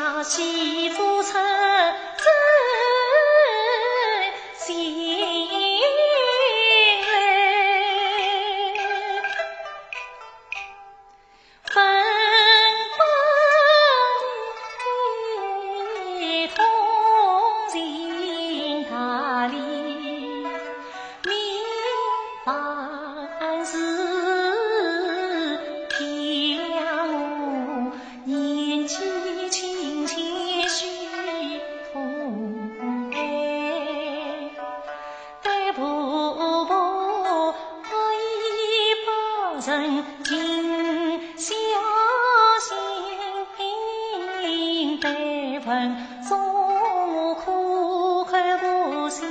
想起昨晨生小心平问分，诉苦恨不心。